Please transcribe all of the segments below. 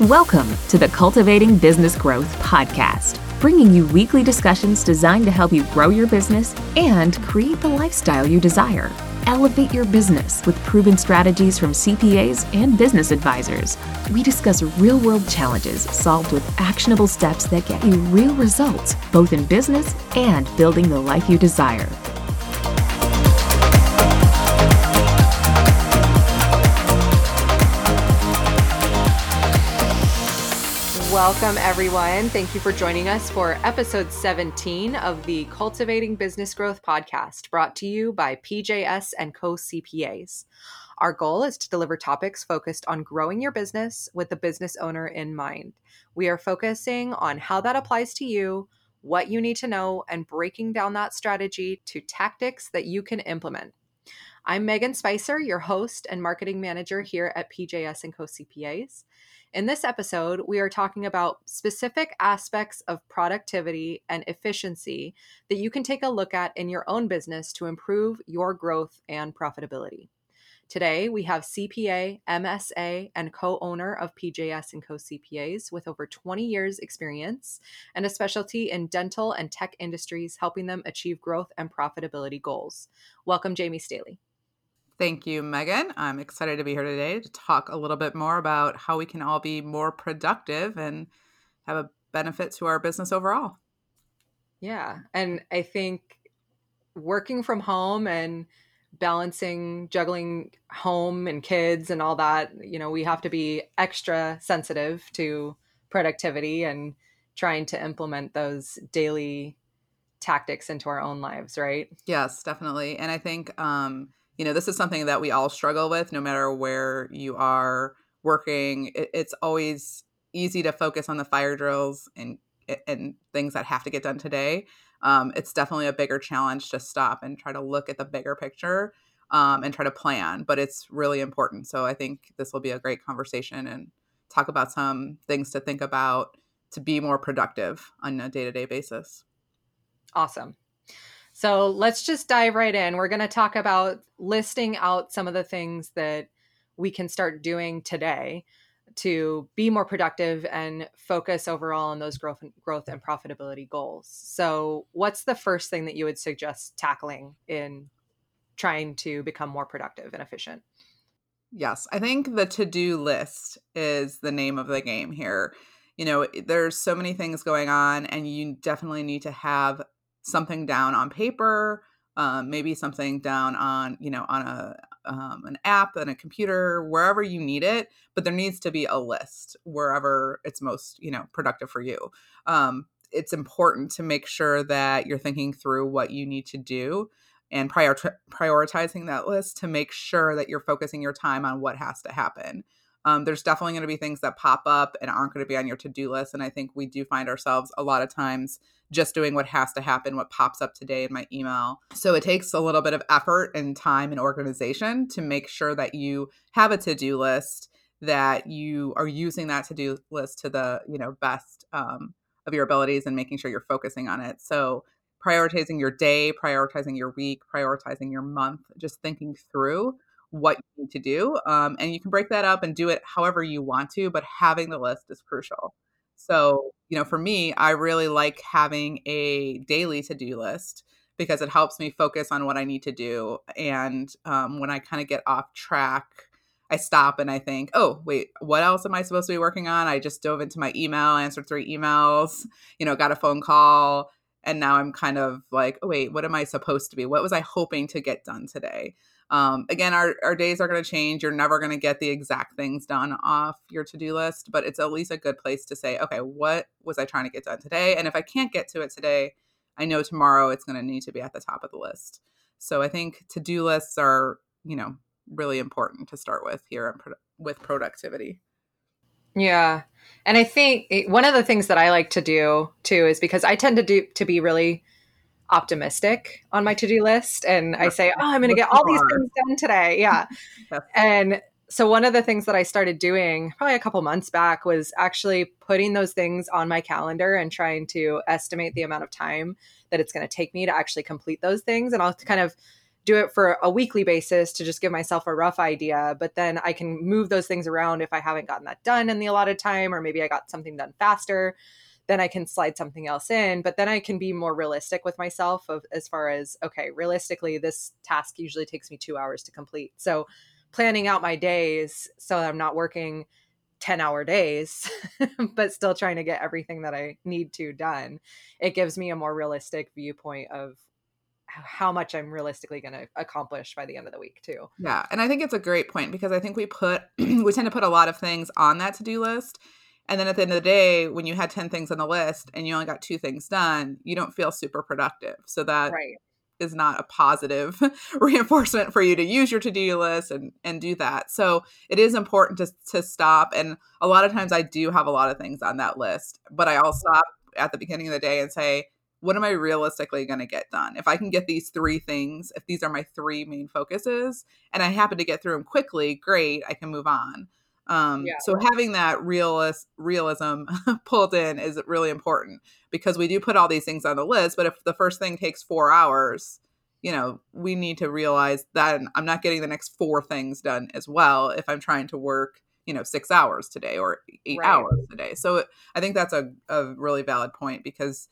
Welcome to the Cultivating Business Growth podcast, bringing you weekly discussions designed to help you grow your business and create the lifestyle you desire. Elevate your business with proven strategies from CPAs and business advisors. We discuss real world challenges solved with actionable steps that get you real results, both in business and building the life you desire. Welcome, everyone. Thank you for joining us for episode 17 of the Cultivating Business Growth podcast, brought to you by PJS and Co CPAs. Our goal is to deliver topics focused on growing your business with the business owner in mind. We are focusing on how that applies to you, what you need to know, and breaking down that strategy to tactics that you can implement. I'm Megan Spicer, your host and marketing manager here at PJS and Co CPAs. In this episode, we are talking about specific aspects of productivity and efficiency that you can take a look at in your own business to improve your growth and profitability. Today, we have CPA, MSA, and co owner of PJS and Co CPAs with over 20 years' experience and a specialty in dental and tech industries, helping them achieve growth and profitability goals. Welcome, Jamie Staley. Thank you, Megan. I'm excited to be here today to talk a little bit more about how we can all be more productive and have a benefit to our business overall. Yeah. And I think working from home and balancing, juggling home and kids and all that, you know, we have to be extra sensitive to productivity and trying to implement those daily tactics into our own lives, right? Yes, definitely. And I think, um, you know, this is something that we all struggle with no matter where you are working. it's always easy to focus on the fire drills and and things that have to get done today. Um, it's definitely a bigger challenge to stop and try to look at the bigger picture um, and try to plan, but it's really important. So I think this will be a great conversation and talk about some things to think about to be more productive on a day to day basis. Awesome. So let's just dive right in. We're going to talk about listing out some of the things that we can start doing today to be more productive and focus overall on those growth and, growth and profitability goals. So, what's the first thing that you would suggest tackling in trying to become more productive and efficient? Yes, I think the to-do list is the name of the game here. You know, there's so many things going on and you definitely need to have something down on paper, um, maybe something down on you know on a um, an app and a computer wherever you need it but there needs to be a list wherever it's most you know productive for you. Um, it's important to make sure that you're thinking through what you need to do and prior- prioritizing that list to make sure that you're focusing your time on what has to happen um, there's definitely going to be things that pop up and aren't going to be on your to-do list and i think we do find ourselves a lot of times just doing what has to happen what pops up today in my email. So it takes a little bit of effort and time and organization to make sure that you have a to-do list that you are using that to-do list to the you know best um, of your abilities and making sure you're focusing on it. So prioritizing your day prioritizing your week prioritizing your month just thinking through what you need to do. Um, and you can break that up and do it however you want to, but having the list is crucial. So, you know, for me, I really like having a daily to do list because it helps me focus on what I need to do. And um, when I kind of get off track, I stop and I think, oh, wait, what else am I supposed to be working on? I just dove into my email, answered three emails, you know, got a phone call. And now I'm kind of like, oh, wait, what am I supposed to be? What was I hoping to get done today? Um, again, our, our days are going to change. You're never going to get the exact things done off your to do list, but it's at least a good place to say, okay, what was I trying to get done today? And if I can't get to it today, I know tomorrow it's going to need to be at the top of the list. So I think to do lists are, you know, really important to start with here with productivity. Yeah. And I think one of the things that I like to do too is because I tend to do to be really optimistic on my to-do list and I say, "Oh, I'm going to get all these things done today." Yeah. and so one of the things that I started doing probably a couple months back was actually putting those things on my calendar and trying to estimate the amount of time that it's going to take me to actually complete those things and I'll kind of do it for a weekly basis to just give myself a rough idea. But then I can move those things around if I haven't gotten that done in the allotted time, or maybe I got something done faster. Then I can slide something else in. But then I can be more realistic with myself of as far as okay, realistically, this task usually takes me two hours to complete. So planning out my days so I'm not working 10 hour days, but still trying to get everything that I need to done, it gives me a more realistic viewpoint of how much I'm realistically going to accomplish by the end of the week too. Yeah, and I think it's a great point because I think we put we tend to put a lot of things on that to-do list and then at the end of the day when you had 10 things on the list and you only got two things done, you don't feel super productive. So that right is not a positive reinforcement for you to use your to-do list and and do that. So it is important to to stop and a lot of times I do have a lot of things on that list, but I also mm-hmm. stop at the beginning of the day and say, what am I realistically going to get done? If I can get these three things, if these are my three main focuses and I happen to get through them quickly, great, I can move on. Um, yeah. So having that realist realism pulled in is really important because we do put all these things on the list. But if the first thing takes four hours, you know, we need to realize that I'm not getting the next four things done as well if I'm trying to work, you know, six hours today or eight right. hours today. So I think that's a, a really valid point because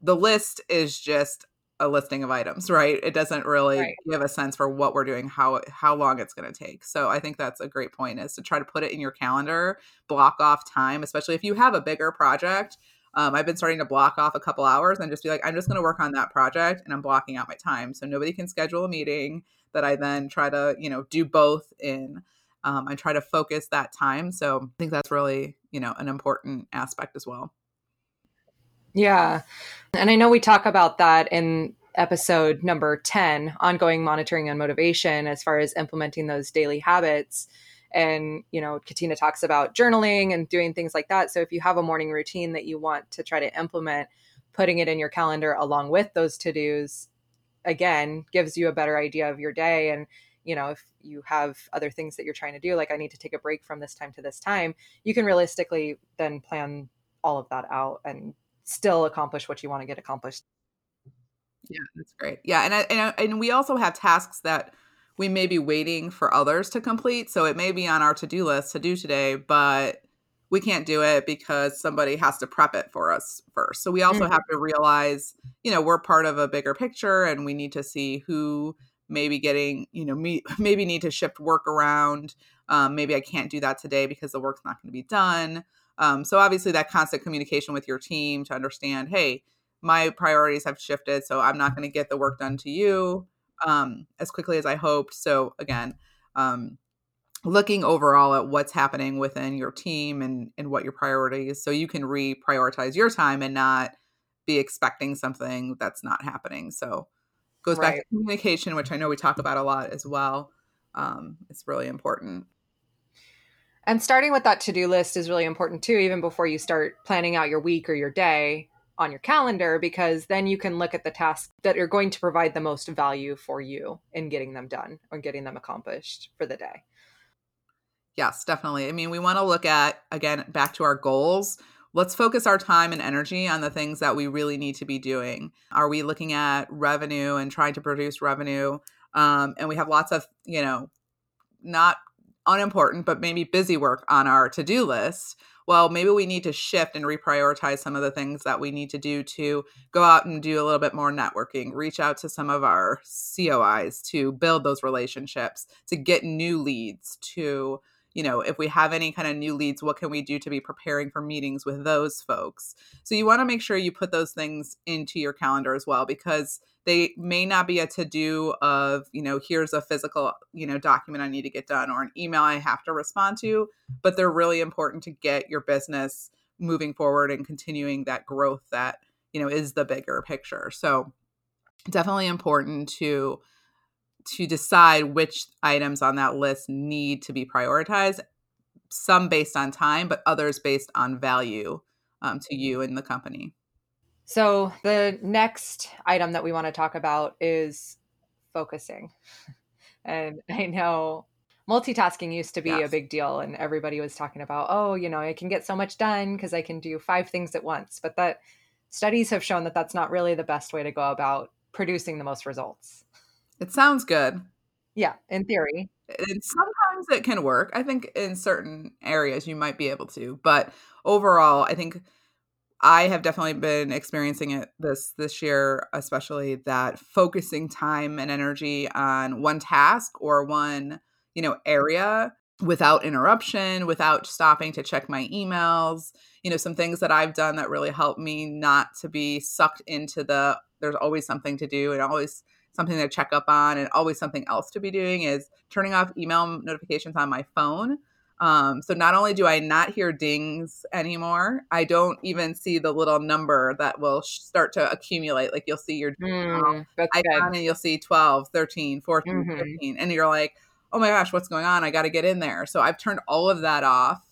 the list is just a listing of items, right? It doesn't really right. give a sense for what we're doing, how how long it's going to take. So I think that's a great point is to try to put it in your calendar, block off time, especially if you have a bigger project. Um, I've been starting to block off a couple hours and just be like, I'm just going to work on that project, and I'm blocking out my time, so nobody can schedule a meeting that I then try to you know do both in. Um, I try to focus that time, so I think that's really you know an important aspect as well. Yeah. And I know we talk about that in episode number 10 ongoing monitoring and motivation as far as implementing those daily habits. And you know katina talks about journaling and doing things like that. So if you have a morning routine that you want to try to implement putting it in your calendar along with those to-dos again gives you a better idea of your day. And you know if you have other things that you're trying to do like i need to take a break from this time to this time you can realistically then plan all of that out and still accomplish what you want to get accomplished. Yeah, that's great. Yeah, and I, and I, and we also have tasks that we may be waiting for others to complete. So it may be on our to-do list to do today, but we can't do it because somebody has to prep it for us first. So we also mm-hmm. have to realize, you know, we're part of a bigger picture and we need to see who maybe getting, you know, me, maybe need to shift work around. Um, maybe I can't do that today because the work's not going to be done. Um, so obviously that constant communication with your team to understand, hey, my priorities have shifted, so I'm not going to get the work done to you um, as quickly as I hoped. So again, um, looking overall at what's happening within your team and and what your priorities, so you can reprioritize your time and not be expecting something that's not happening. So goes right. back to communication, which I know we talk about a lot as well. Um, it's really important. And starting with that to do list is really important too, even before you start planning out your week or your day on your calendar, because then you can look at the tasks that are going to provide the most value for you in getting them done or getting them accomplished for the day. Yes, definitely. I mean, we want to look at, again, back to our goals. Let's focus our time and energy on the things that we really need to be doing. Are we looking at revenue and trying to produce revenue? Um, and we have lots of, you know, not unimportant but maybe busy work on our to-do list well maybe we need to shift and reprioritize some of the things that we need to do to go out and do a little bit more networking reach out to some of our cois to build those relationships to get new leads to you know if we have any kind of new leads what can we do to be preparing for meetings with those folks? So you want to make sure you put those things into your calendar as well because they may not be a to do of you know here's a physical you know document i need to get done or an email i have to respond to but they're really important to get your business moving forward and continuing that growth that you know is the bigger picture. So definitely important to to decide which items on that list need to be prioritized some based on time but others based on value um, to you and the company so, the next item that we want to talk about is focusing. And I know multitasking used to be yes. a big deal, and everybody was talking about, oh, you know, I can get so much done because I can do five things at once. But that studies have shown that that's not really the best way to go about producing the most results. It sounds good. Yeah, in theory. And sometimes it can work. I think in certain areas you might be able to, but overall, I think I have definitely been experiencing it this this year, especially that focusing time and energy on one task or one, you know, area without interruption, without stopping to check my emails, you know, some things that I've done that really help me not to be sucked into the there's always something to do and always something to check up on and always something else to be doing is turning off email notifications on my phone. Um, so not only do I not hear dings anymore, I don't even see the little number that will start to accumulate. Like you'll see your mm, icon and you'll see 12, 13, 14, mm-hmm. 15. And you're like, oh my gosh, what's going on? I got to get in there. So I've turned all of that off.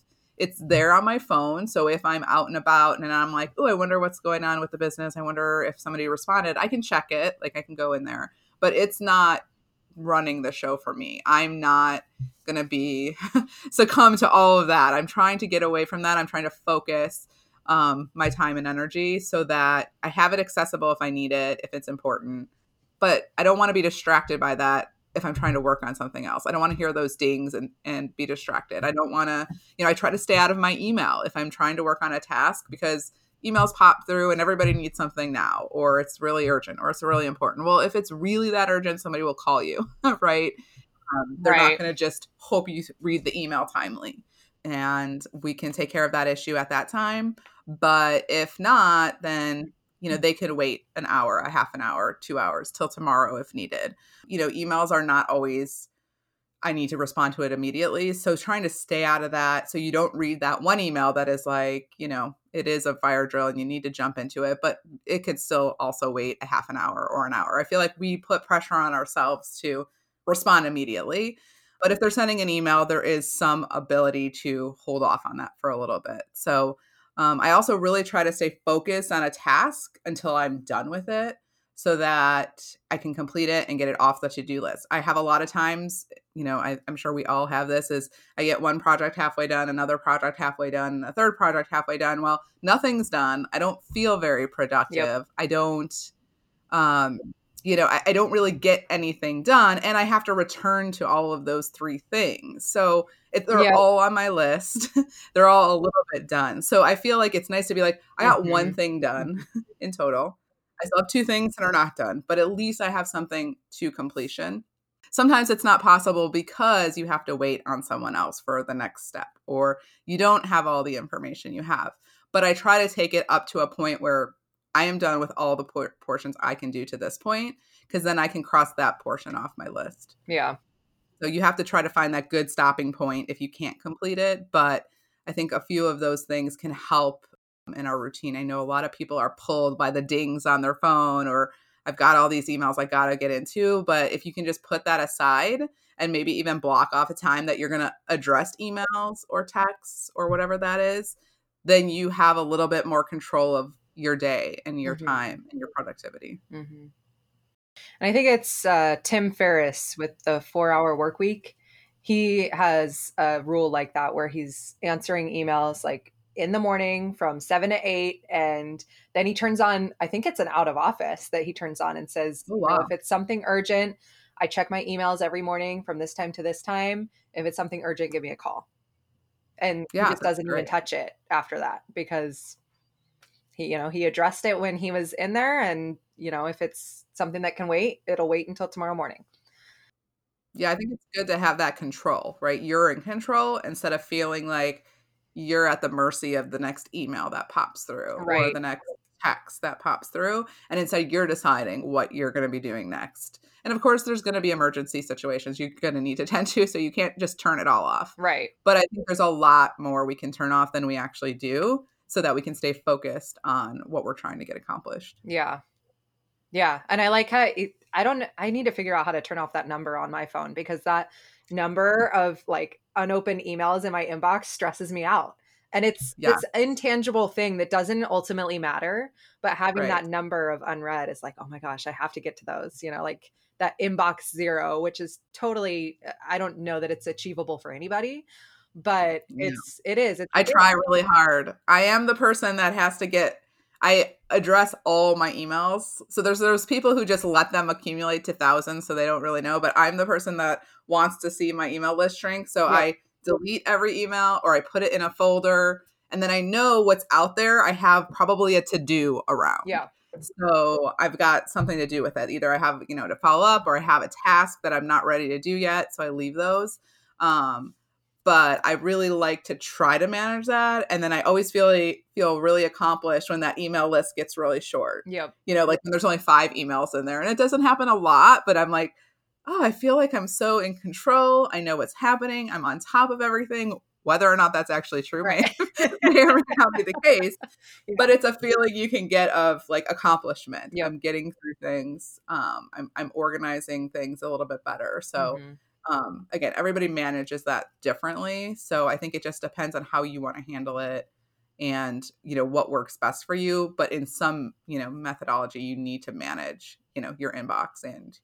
It's there on my phone. So if I'm out and about and I'm like, oh, I wonder what's going on with the business. I wonder if somebody responded. I can check it. Like I can go in there, but it's not running the show for me. I'm not going to be succumb to all of that. I'm trying to get away from that. I'm trying to focus um, my time and energy so that I have it accessible if I need it, if it's important. But I don't want to be distracted by that if I'm trying to work on something else. I don't want to hear those dings and, and be distracted. I don't want to, you know, I try to stay out of my email if I'm trying to work on a task because emails pop through and everybody needs something now, or it's really urgent, or it's really important. Well, if it's really that urgent, somebody will call you, right? Um, they're right. not going to just hope you read the email timely. And we can take care of that issue at that time. But if not, then you know they could wait an hour a half an hour two hours till tomorrow if needed. You know emails are not always i need to respond to it immediately. So trying to stay out of that so you don't read that one email that is like you know it is a fire drill and you need to jump into it but it could still also wait a half an hour or an hour. I feel like we put pressure on ourselves to respond immediately but if they're sending an email there is some ability to hold off on that for a little bit. So um, I also really try to stay focused on a task until I'm done with it so that I can complete it and get it off the to do list. I have a lot of times, you know, I, am sure we all have this is I get one project halfway done, another project halfway done, a third project halfway done. Well, nothing's done. I don't feel very productive. Yep. I don't, um, you know, I, I don't really get anything done. And I have to return to all of those three things. So it, they're yeah. all on my list. they're all a little bit done. So I feel like it's nice to be like, I got mm-hmm. one thing done in total. I still have two things that are not done, but at least I have something to completion. Sometimes it's not possible because you have to wait on someone else for the next step or you don't have all the information you have. But I try to take it up to a point where I am done with all the por- portions I can do to this point because then I can cross that portion off my list. Yeah. So you have to try to find that good stopping point if you can't complete it. But I think a few of those things can help um, in our routine. I know a lot of people are pulled by the dings on their phone or I've got all these emails I got to get into. But if you can just put that aside and maybe even block off a time that you're going to address emails or texts or whatever that is, then you have a little bit more control of your day and your mm-hmm. time and your productivity. Mm-hmm. And I think it's uh, Tim Ferriss with the four hour work week. He has a rule like that where he's answering emails like in the morning from seven to eight. And then he turns on, I think it's an out of office that he turns on and says, oh, wow. if it's something urgent, I check my emails every morning from this time to this time. If it's something urgent, give me a call. And yeah, he just doesn't even touch it after that because he, you know, he addressed it when he was in there. And, you know, if it's something that can wait, it'll wait until tomorrow morning. Yeah, I think it's good to have that control, right? You're in control instead of feeling like you're at the mercy of the next email that pops through right. or the next text that pops through. And instead, you're deciding what you're going to be doing next. And of course, there's going to be emergency situations you're going to need to tend to. So you can't just turn it all off. Right. But I think there's a lot more we can turn off than we actually do so that we can stay focused on what we're trying to get accomplished. Yeah. Yeah. And I like how it, I don't, I need to figure out how to turn off that number on my phone because that number of like unopened emails in my inbox stresses me out. And it's yeah. it's intangible thing that doesn't ultimately matter, but having right. that number of unread is like, oh my gosh, I have to get to those. You know, like that inbox zero, which is totally I don't know that it's achievable for anybody, but it's it is. It's I try really hard. I am the person that has to get I address all my emails. So there's those people who just let them accumulate to thousands so they don't really know, but I'm the person that wants to see my email list shrink. So yeah. I delete every email or I put it in a folder and then I know what's out there. I have probably a to do around. Yeah. So I've got something to do with it. Either I have, you know, to follow up or I have a task that I'm not ready to do yet. So I leave those. Um, but I really like to try to manage that. And then I always feel feel really accomplished when that email list gets really short. Yep. You know, like when there's only five emails in there. And it doesn't happen a lot, but I'm like, oh, I feel like I'm so in control. I know what's happening. I'm on top of everything whether or not that's actually true right. may, or may not be the case yeah. but it's a feeling you can get of like accomplishment yep. i'm getting through things um, I'm, I'm organizing things a little bit better so mm-hmm. Um, again everybody manages that differently so i think it just depends on how you want to handle it and you know what works best for you but in some you know methodology you need to manage you know your inbox and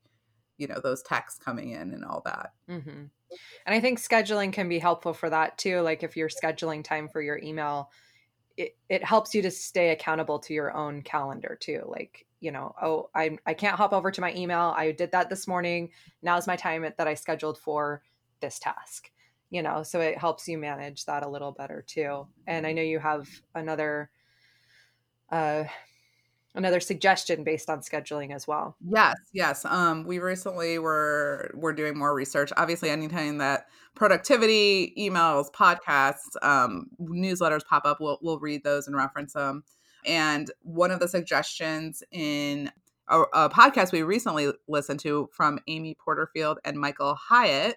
you know those texts coming in and all that mm-hmm. And I think scheduling can be helpful for that too. Like if you're scheduling time for your email, it, it helps you to stay accountable to your own calendar too. Like, you know, oh, I I can't hop over to my email. I did that this morning. Now's my time that I scheduled for this task. You know, so it helps you manage that a little better too. And I know you have another uh another suggestion based on scheduling as well. Yes, yes. Um, we recently were we're doing more research. Obviously, anytime that productivity emails, podcasts, um, newsletters pop up, we'll we'll read those and reference them. And one of the suggestions in a, a podcast we recently listened to from Amy Porterfield and Michael Hyatt,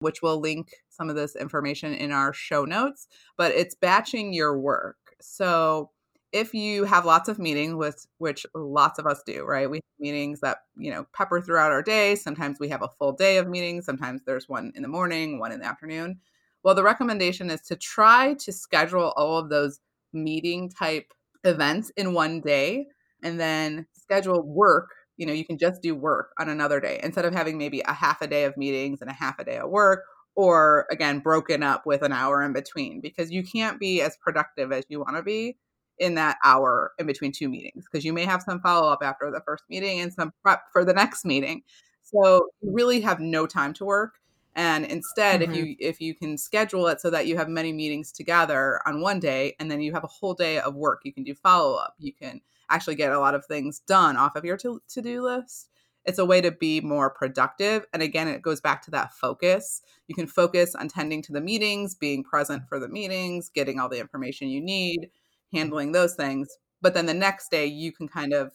which will link some of this information in our show notes, but it's batching your work. So if you have lots of meetings with which lots of us do right? We have meetings that you know pepper throughout our day. Sometimes we have a full day of meetings. Sometimes there's one in the morning one in the afternoon. Well the recommendation is to try to schedule all of those meeting type events in one day and then schedule work you know you can just do work on another day instead of having maybe a half a day of meetings and a half a day of work or again broken up with an hour in between because you can't be as productive as you want to be in that hour in between two meetings because you may have some follow up after the first meeting and some prep for the next meeting. So you really have no time to work. And instead, mm-hmm. if you if you can schedule it so that you have many meetings together on one day and then you have a whole day of work, you can do follow up. You can actually get a lot of things done off of your to do list. It's a way to be more productive. And again, it goes back to that focus. You can focus on tending to the meetings, being present for the meetings, getting all the information you need, handling those things. But then the next day, you can kind of,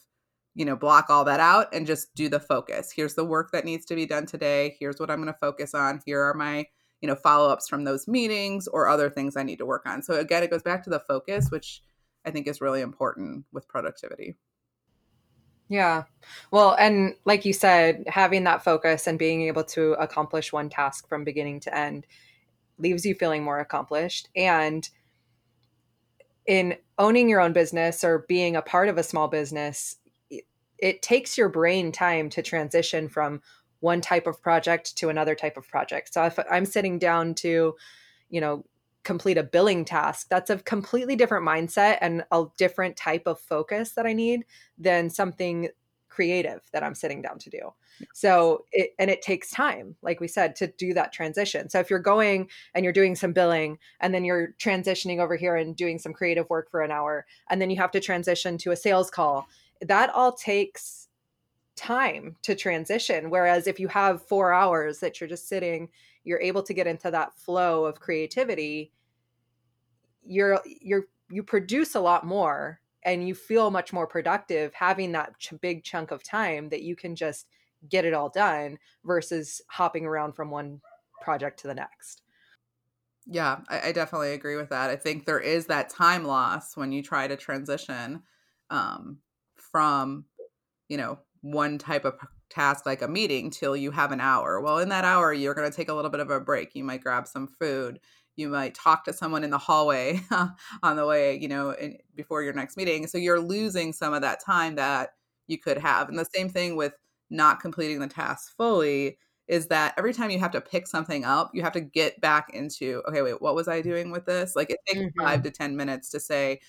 you know, block all that out and just do the focus. Here's the work that needs to be done today. Here's what I'm going to focus on. Here are my, you know, follow ups from those meetings or other things I need to work on. So again, it goes back to the focus, which I think is really important with productivity. Yeah. Well, and like you said, having that focus and being able to accomplish one task from beginning to end leaves you feeling more accomplished. And in owning your own business or being a part of a small business, it, takes your brain time to transition from one type of project to another type of project. So if I'm sitting down to, you know, complete a billing task, that's a completely different mindset and a different type of focus that I need than something creative that I'm sitting down to do. So it and it takes time, like we said, to do that transition. So if you're going and you're doing some billing and then you're transitioning over here and doing some creative work for an hour and then you have to transition to a sales call, that all takes time to transition. Whereas if you have four hours that you're just sitting, you're able to get into that flow of creativity. You're you're you produce a lot more and you feel much more productive having that ch- big chunk of time that you can just get it all done versus hopping around from one project to the next. Yeah, I, I, definitely agree with that. I think there is that time loss when you try to transition um, from, you know, one type of task like a meeting till you have an hour. Well, in that hour, you're going to take a little bit of a break. You might grab some food. You might talk to someone in the hallway on the way, you know, in, before your next meeting. So you're losing some of that time that you could have. And the same thing with not completing the task fully is that every time you have to pick something up, you have to get back into, okay, wait, what was I doing with this? Like it takes mm-hmm. five to 10 minutes to say,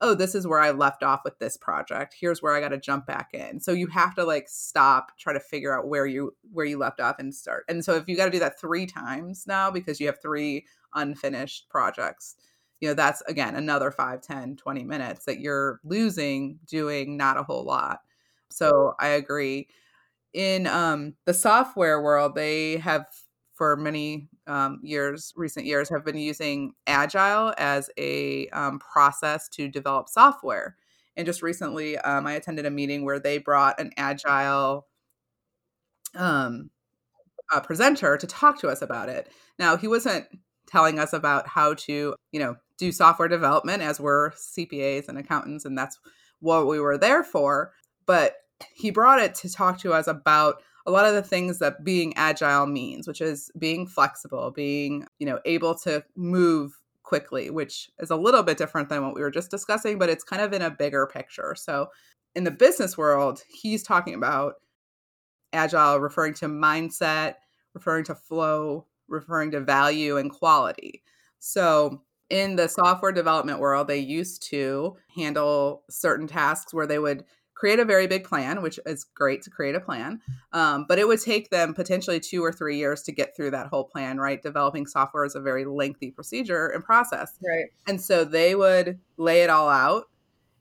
oh, this is where I left off with this project. Here's where I got to jump back in. So you have to like stop, try to figure out where you where you left off and start. And so if you got to do that 3 times now because you have 3 unfinished projects, you know, that's again another 5, 10, 20 minutes that you're losing doing not a whole lot. So I agree. In um the software world, they have for many um, years, recent years, have been using Agile as a um, process to develop software. And just recently, um, I attended a meeting where they brought an Agile um, presenter to talk to us about it. Now, he wasn't telling us about how to, you know, do software development as we're CPAs and accountants, and that's what we were there for. But he brought it to talk to us about a lot of the things that being agile means, which is being flexible, being, you know, able to move quickly, which is a little bit different than what we were just discussing, but it's kind of in a bigger picture. So in the business world, he's talking about agile referring to mindset, referring to flow, referring to value and quality. So in the software development world, they used to handle certain tasks where they would create a very big plan, which is great to create a plan. Um, but it would take them potentially two or three years to get through that whole plan, right? Developing software is a very lengthy procedure and process. Right. And so they would lay it all out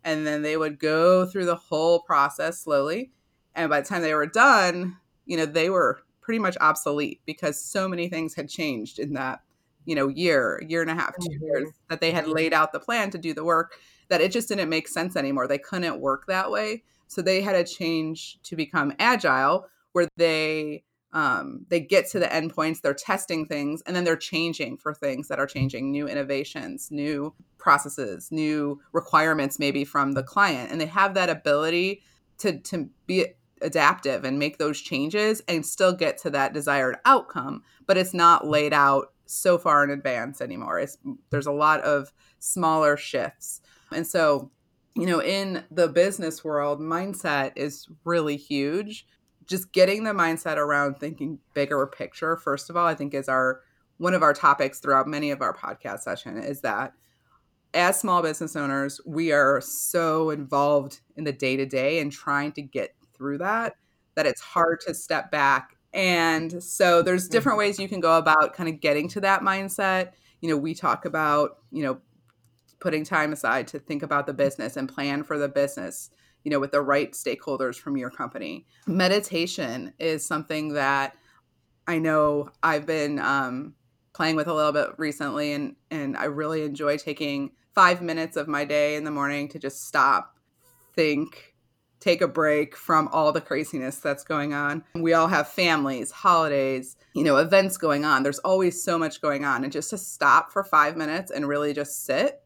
and then they would go through the whole process slowly. And by the time they were done, you know, they were pretty much obsolete because so many things had changed in that, you know, year, year and a half, 2 mm-hmm. years that they had laid out the plan to do the work that it just didn't make sense anymore. They couldn't work that way. So they had to change to become agile, where they um, they get to the endpoints, they're testing things, and then they're changing for things that are changing, new innovations, new processes, new requirements, maybe from the client, and they have that ability to to be adaptive and make those changes and still get to that desired outcome. But it's not laid out so far in advance anymore. It's, there's a lot of smaller shifts. And so, you know, in the business world, mindset is really huge. Just getting the mindset around thinking bigger picture, first of all, I think is our one of our topics throughout many of our podcast session is that as small business owners, we are so involved in the day to day and trying to get through that that it's hard to step back. And so there's different mm-hmm. ways you can go about kind of getting to that mindset. You know, we talk about, you know, putting time aside to think about the business and plan for the business you know with the right stakeholders from your company meditation is something that i know i've been um, playing with a little bit recently and and i really enjoy taking five minutes of my day in the morning to just stop think take a break from all the craziness that's going on. We all have families, holidays, you know, events going on. There's always so much going on. And just to stop for five minutes and really just sit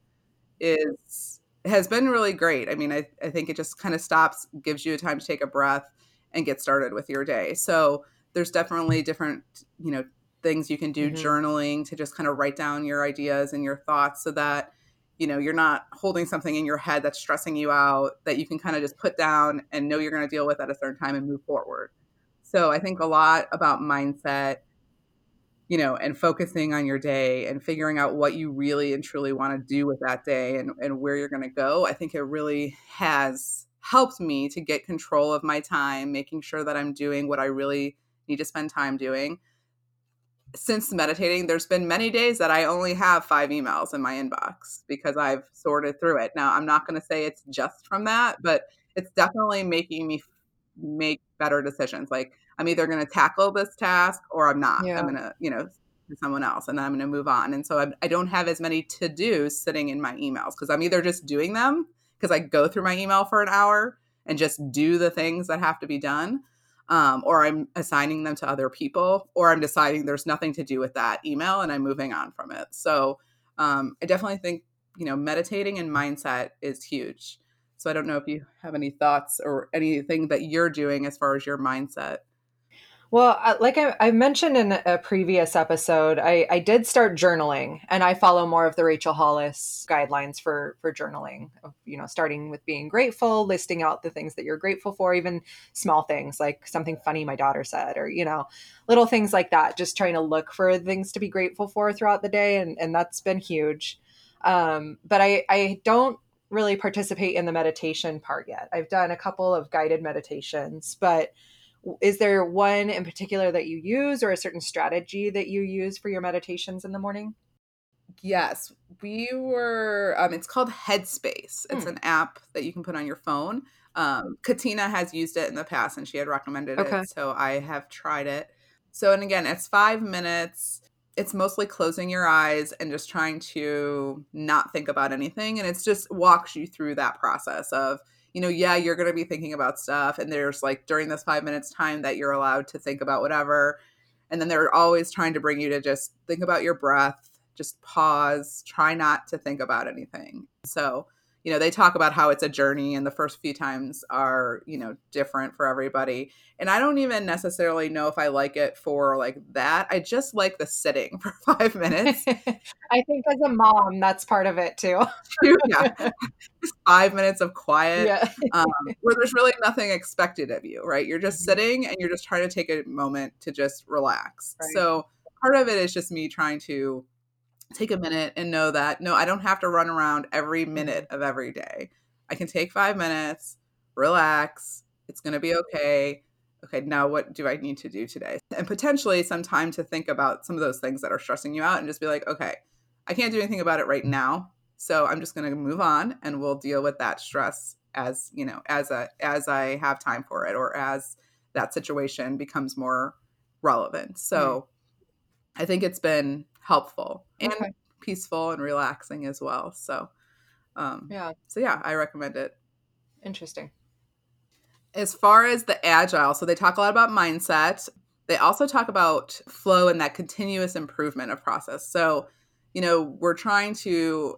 is has been really great. I mean, I, I think it just kind of stops, gives you a time to take a breath and get started with your day. So there's definitely different, you know, things you can do mm-hmm. journaling to just kind of write down your ideas and your thoughts so that you know you're not holding something in your head that's stressing you out that you can kind of just put down and know you're going to deal with at a certain time and move forward so i think a lot about mindset you know, and focusing on your day and figuring out what you really and truly want to do with that day and, and where you're going to go, I think it really has helped me to get control of my time, making sure that I'm doing what I really need to spend time doing. Since meditating, there's been many days that I only have five emails in my inbox because I've sorted through it. Now, I'm not going to say it's just from that, but it's definitely making me make better decisions. Like, I'm either going to tackle this task or I'm not. Yeah. I'm going to, you know, someone else and then I'm going to move on. And so I, I don't have as many to dos sitting in my emails because I'm either just doing them because I go through my email for an hour and just do the things that have to be done. Um, or I'm assigning them to other people, or I'm deciding there's nothing to do with that email and I'm moving on from it. So um, I definitely think, you know, meditating and mindset is huge. So I don't know if you have any thoughts or anything that you're doing as far as your mindset. Well, like I, I, mentioned in a previous episode, I, I, did start journaling, and I follow more of the Rachel Hollis guidelines for for journaling. You know, starting with being grateful, listing out the things that you're grateful for, even small things like something funny my daughter said, or you know, little things like that. Just trying to look for things to be grateful for throughout the day, and and that's been huge. Um, but I I don't really participate in the meditation part yet. I've done a couple of guided meditations, but is there one in particular that you use or a certain strategy that you use for your meditations in the morning? Yes, we were. Um, it's called Headspace. It's hmm. an app that you can put on your phone. Um, Katina has used it in the past, and she had recommended okay. it, so I have tried it. So, and again, it's five minutes. It's mostly closing your eyes and just trying to not think about anything, and it's just walks you through that process of you know, yeah, you're going to be thinking about stuff. And there's like during this five minutes time that you're allowed to think about whatever. And then they're always trying to bring you to just think about your breath, just pause, try not to think about anything. So, you know, they talk about how it's a journey and the first few times are, you know, different for everybody. And I don't even necessarily know if I like it for like that. I just like the sitting for five minutes. I think as a mom, that's part of it too. yeah. Five minutes of quiet yeah. um, where there's really nothing expected of you, right? You're just mm-hmm. sitting and you're just trying to take a moment to just relax. Right. So part of it is just me trying to take a minute and know that no, I don't have to run around every mm-hmm. minute of every day. I can take five minutes, relax. It's going to be okay. Okay, now what do I need to do today? And potentially some time to think about some of those things that are stressing you out and just be like, okay, I can't do anything about it right now. So I'm just going to move on and we'll deal with that stress as, you know, as a as I have time for it or as that situation becomes more relevant. So mm-hmm. I think it's been helpful and okay. peaceful and relaxing as well. So, um, yeah. So yeah, I recommend it. Interesting. As far as the agile, so they talk a lot about mindset. They also talk about flow and that continuous improvement of process. So, you know, we're trying to,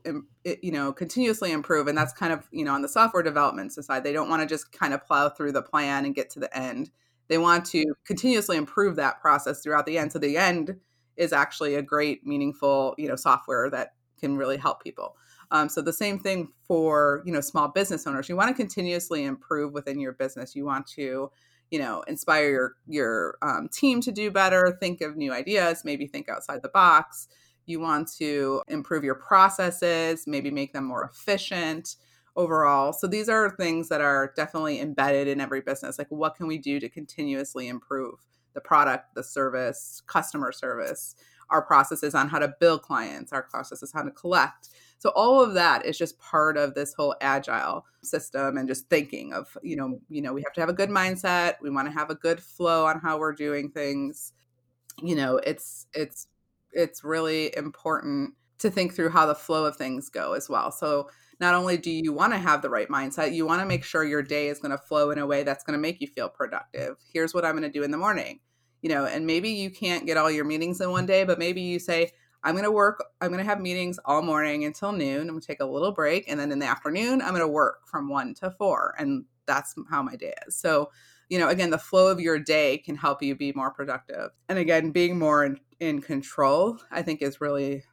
you know, continuously improve, and that's kind of, you know, on the software development side. They don't want to just kind of plow through the plan and get to the end. They want to continuously improve that process throughout the end. So the end is actually a great, meaningful, you know, software that can really help people. Um, so the same thing for you know small business owners. You want to continuously improve within your business. You want to you know inspire your your um, team to do better. Think of new ideas. Maybe think outside the box. You want to improve your processes. Maybe make them more efficient overall. So these are things that are definitely embedded in every business. Like what can we do to continuously improve? The product, the service, customer service, our processes on how to bill clients, our processes how to collect. So all of that is just part of this whole agile system and just thinking of, you know, you know, we have to have a good mindset, we want to have a good flow on how we're doing things. You know, it's it's it's really important to think through how the flow of things go as well. So not only do you want to have the right mindset, you want to make sure your day is going to flow in a way that's going to make you feel productive. Here's what I'm going to do in the morning. You know, and maybe you can't get all your meetings in one day, but maybe you say, I'm going to work, I'm going to have meetings all morning until noon. I'm going to take a little break. And then in the afternoon, I'm going to work from one to four. And that's how my day is. So, you know, again, the flow of your day can help you be more productive. And again, being more in, in control, I think is really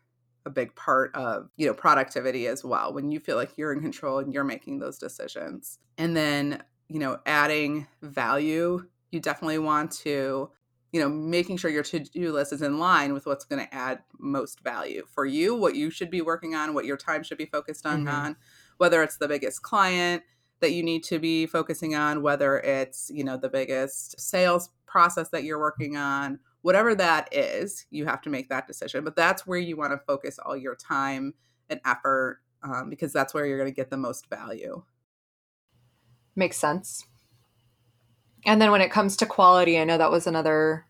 a big part of you know productivity as well when you feel like you're in control and you're making those decisions and then you know adding value you definitely want to you know making sure your to-do list is in line with what's going to add most value for you what you should be working on what your time should be focused on mm-hmm. on whether it's the biggest client that you need to be focusing on whether it's you know the biggest sales process that you're working on whatever that is, you have to make that decision. But that's where you want to focus all your time and effort um, because that's where you're going to get the most value. Makes sense. And then when it comes to quality, I know that was another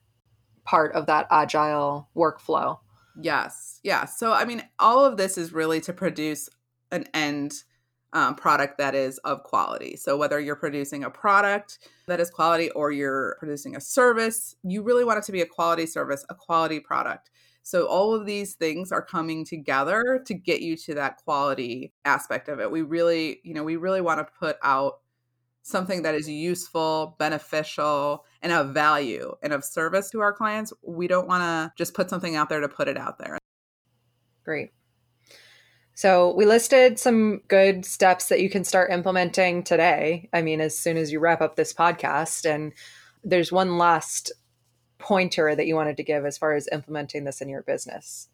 part of that agile workflow. Yes. Yeah. So, I mean, all of this is really to produce an end um, product that is of quality. So, whether you're producing a product that is quality or you're producing a service, you really want it to be a quality service, a quality product. So, all of these things are coming together to get you to that quality aspect of it. We really, you know, we really want to put out something that is useful, beneficial, and of value and of service to our clients. We don't want to just put something out there to put it out there. Great. So we listed some good steps that you can start implementing today. I mean, as soon as you wrap up this podcast. And there's one last pointer that you wanted to give as far as implementing this in your business.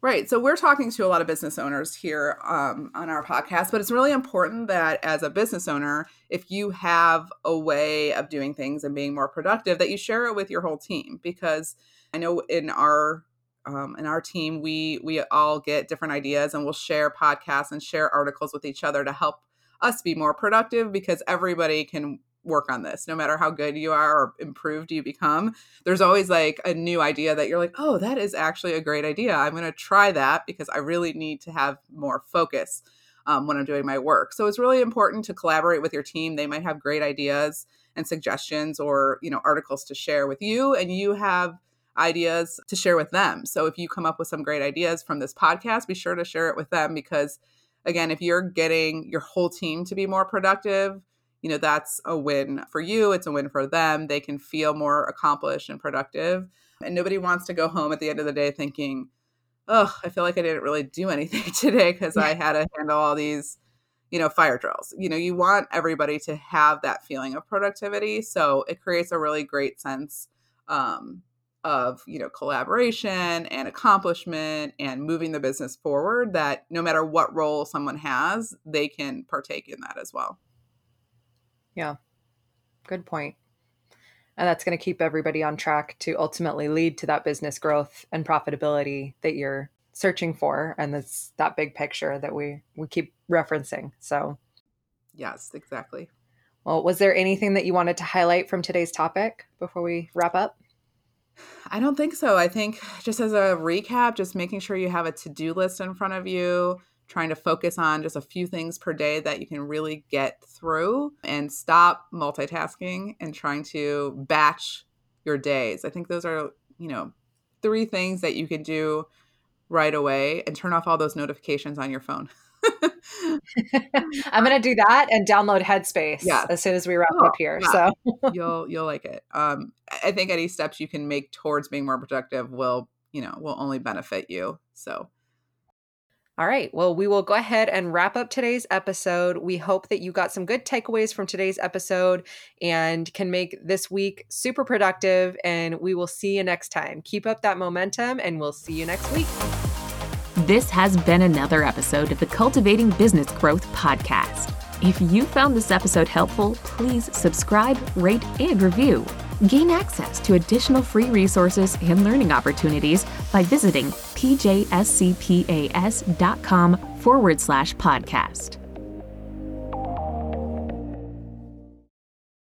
Right. So we're talking to a lot of business owners here um, on our podcast, but it's really important that as a business owner, if you have a way of doing things and being more productive, that you share it with your whole team. Because I know in our um, in our team, we we all get different ideas and we'll share podcasts and share articles with each other to help us be more productive because everybody can work on this. No matter how good you are or improved you become there's always like a new idea that you're like oh that is actually a great idea. I'm going to try that because i really need to have more focus um, when i'm doing my work. So it's really important to collaborate with your team. They might have great ideas and suggestions or you know articles to share with you and you have ideas to share with them. So if you come up with some great ideas from this podcast be sure to share it with them because again if you're getting your whole team to be more productive you know that's a win for you it's a win for them they can feel more accomplished and productive. And nobody wants to go home at the end of the day thinking oh i feel like i didn't really do anything today because i had to handle all these you know fire drills. You know you want everybody to have that feeling of productivity so it creates a really great sense um, of you know collaboration and accomplishment and moving the business forward that no matter what role someone has they can partake in that as well yeah. Good point. And that's going to keep everybody on track to ultimately lead to that business growth and profitability that you're searching for and that's that big picture that we we keep referencing. So Yes, exactly. Well, was there anything that you wanted to highlight from today's topic before we wrap up? I don't think so. I think just as a recap, just making sure you have a to-do list in front of you, trying to focus on just a few things per day that you can really get through and stop multitasking and trying to batch your days. I think those are, you know, three things that you can do right away and turn off all those notifications on your phone. I'm gonna do that and download Headspace yeah. as soon as we wrap oh, up here. Yeah. So you'll you'll like it. Um, I think any steps you can make towards being more productive will you know will only benefit you. So all right. Well, we will go ahead and wrap up today's episode. We hope that you got some good takeaways from today's episode and can make this week super productive. And we will see you next time. Keep up that momentum, and we'll see you next week. This has been another episode of the Cultivating Business Growth Podcast. If you found this episode helpful, please subscribe, rate, and review. Gain access to additional free resources and learning opportunities by visiting pjscpas.com forward slash podcast.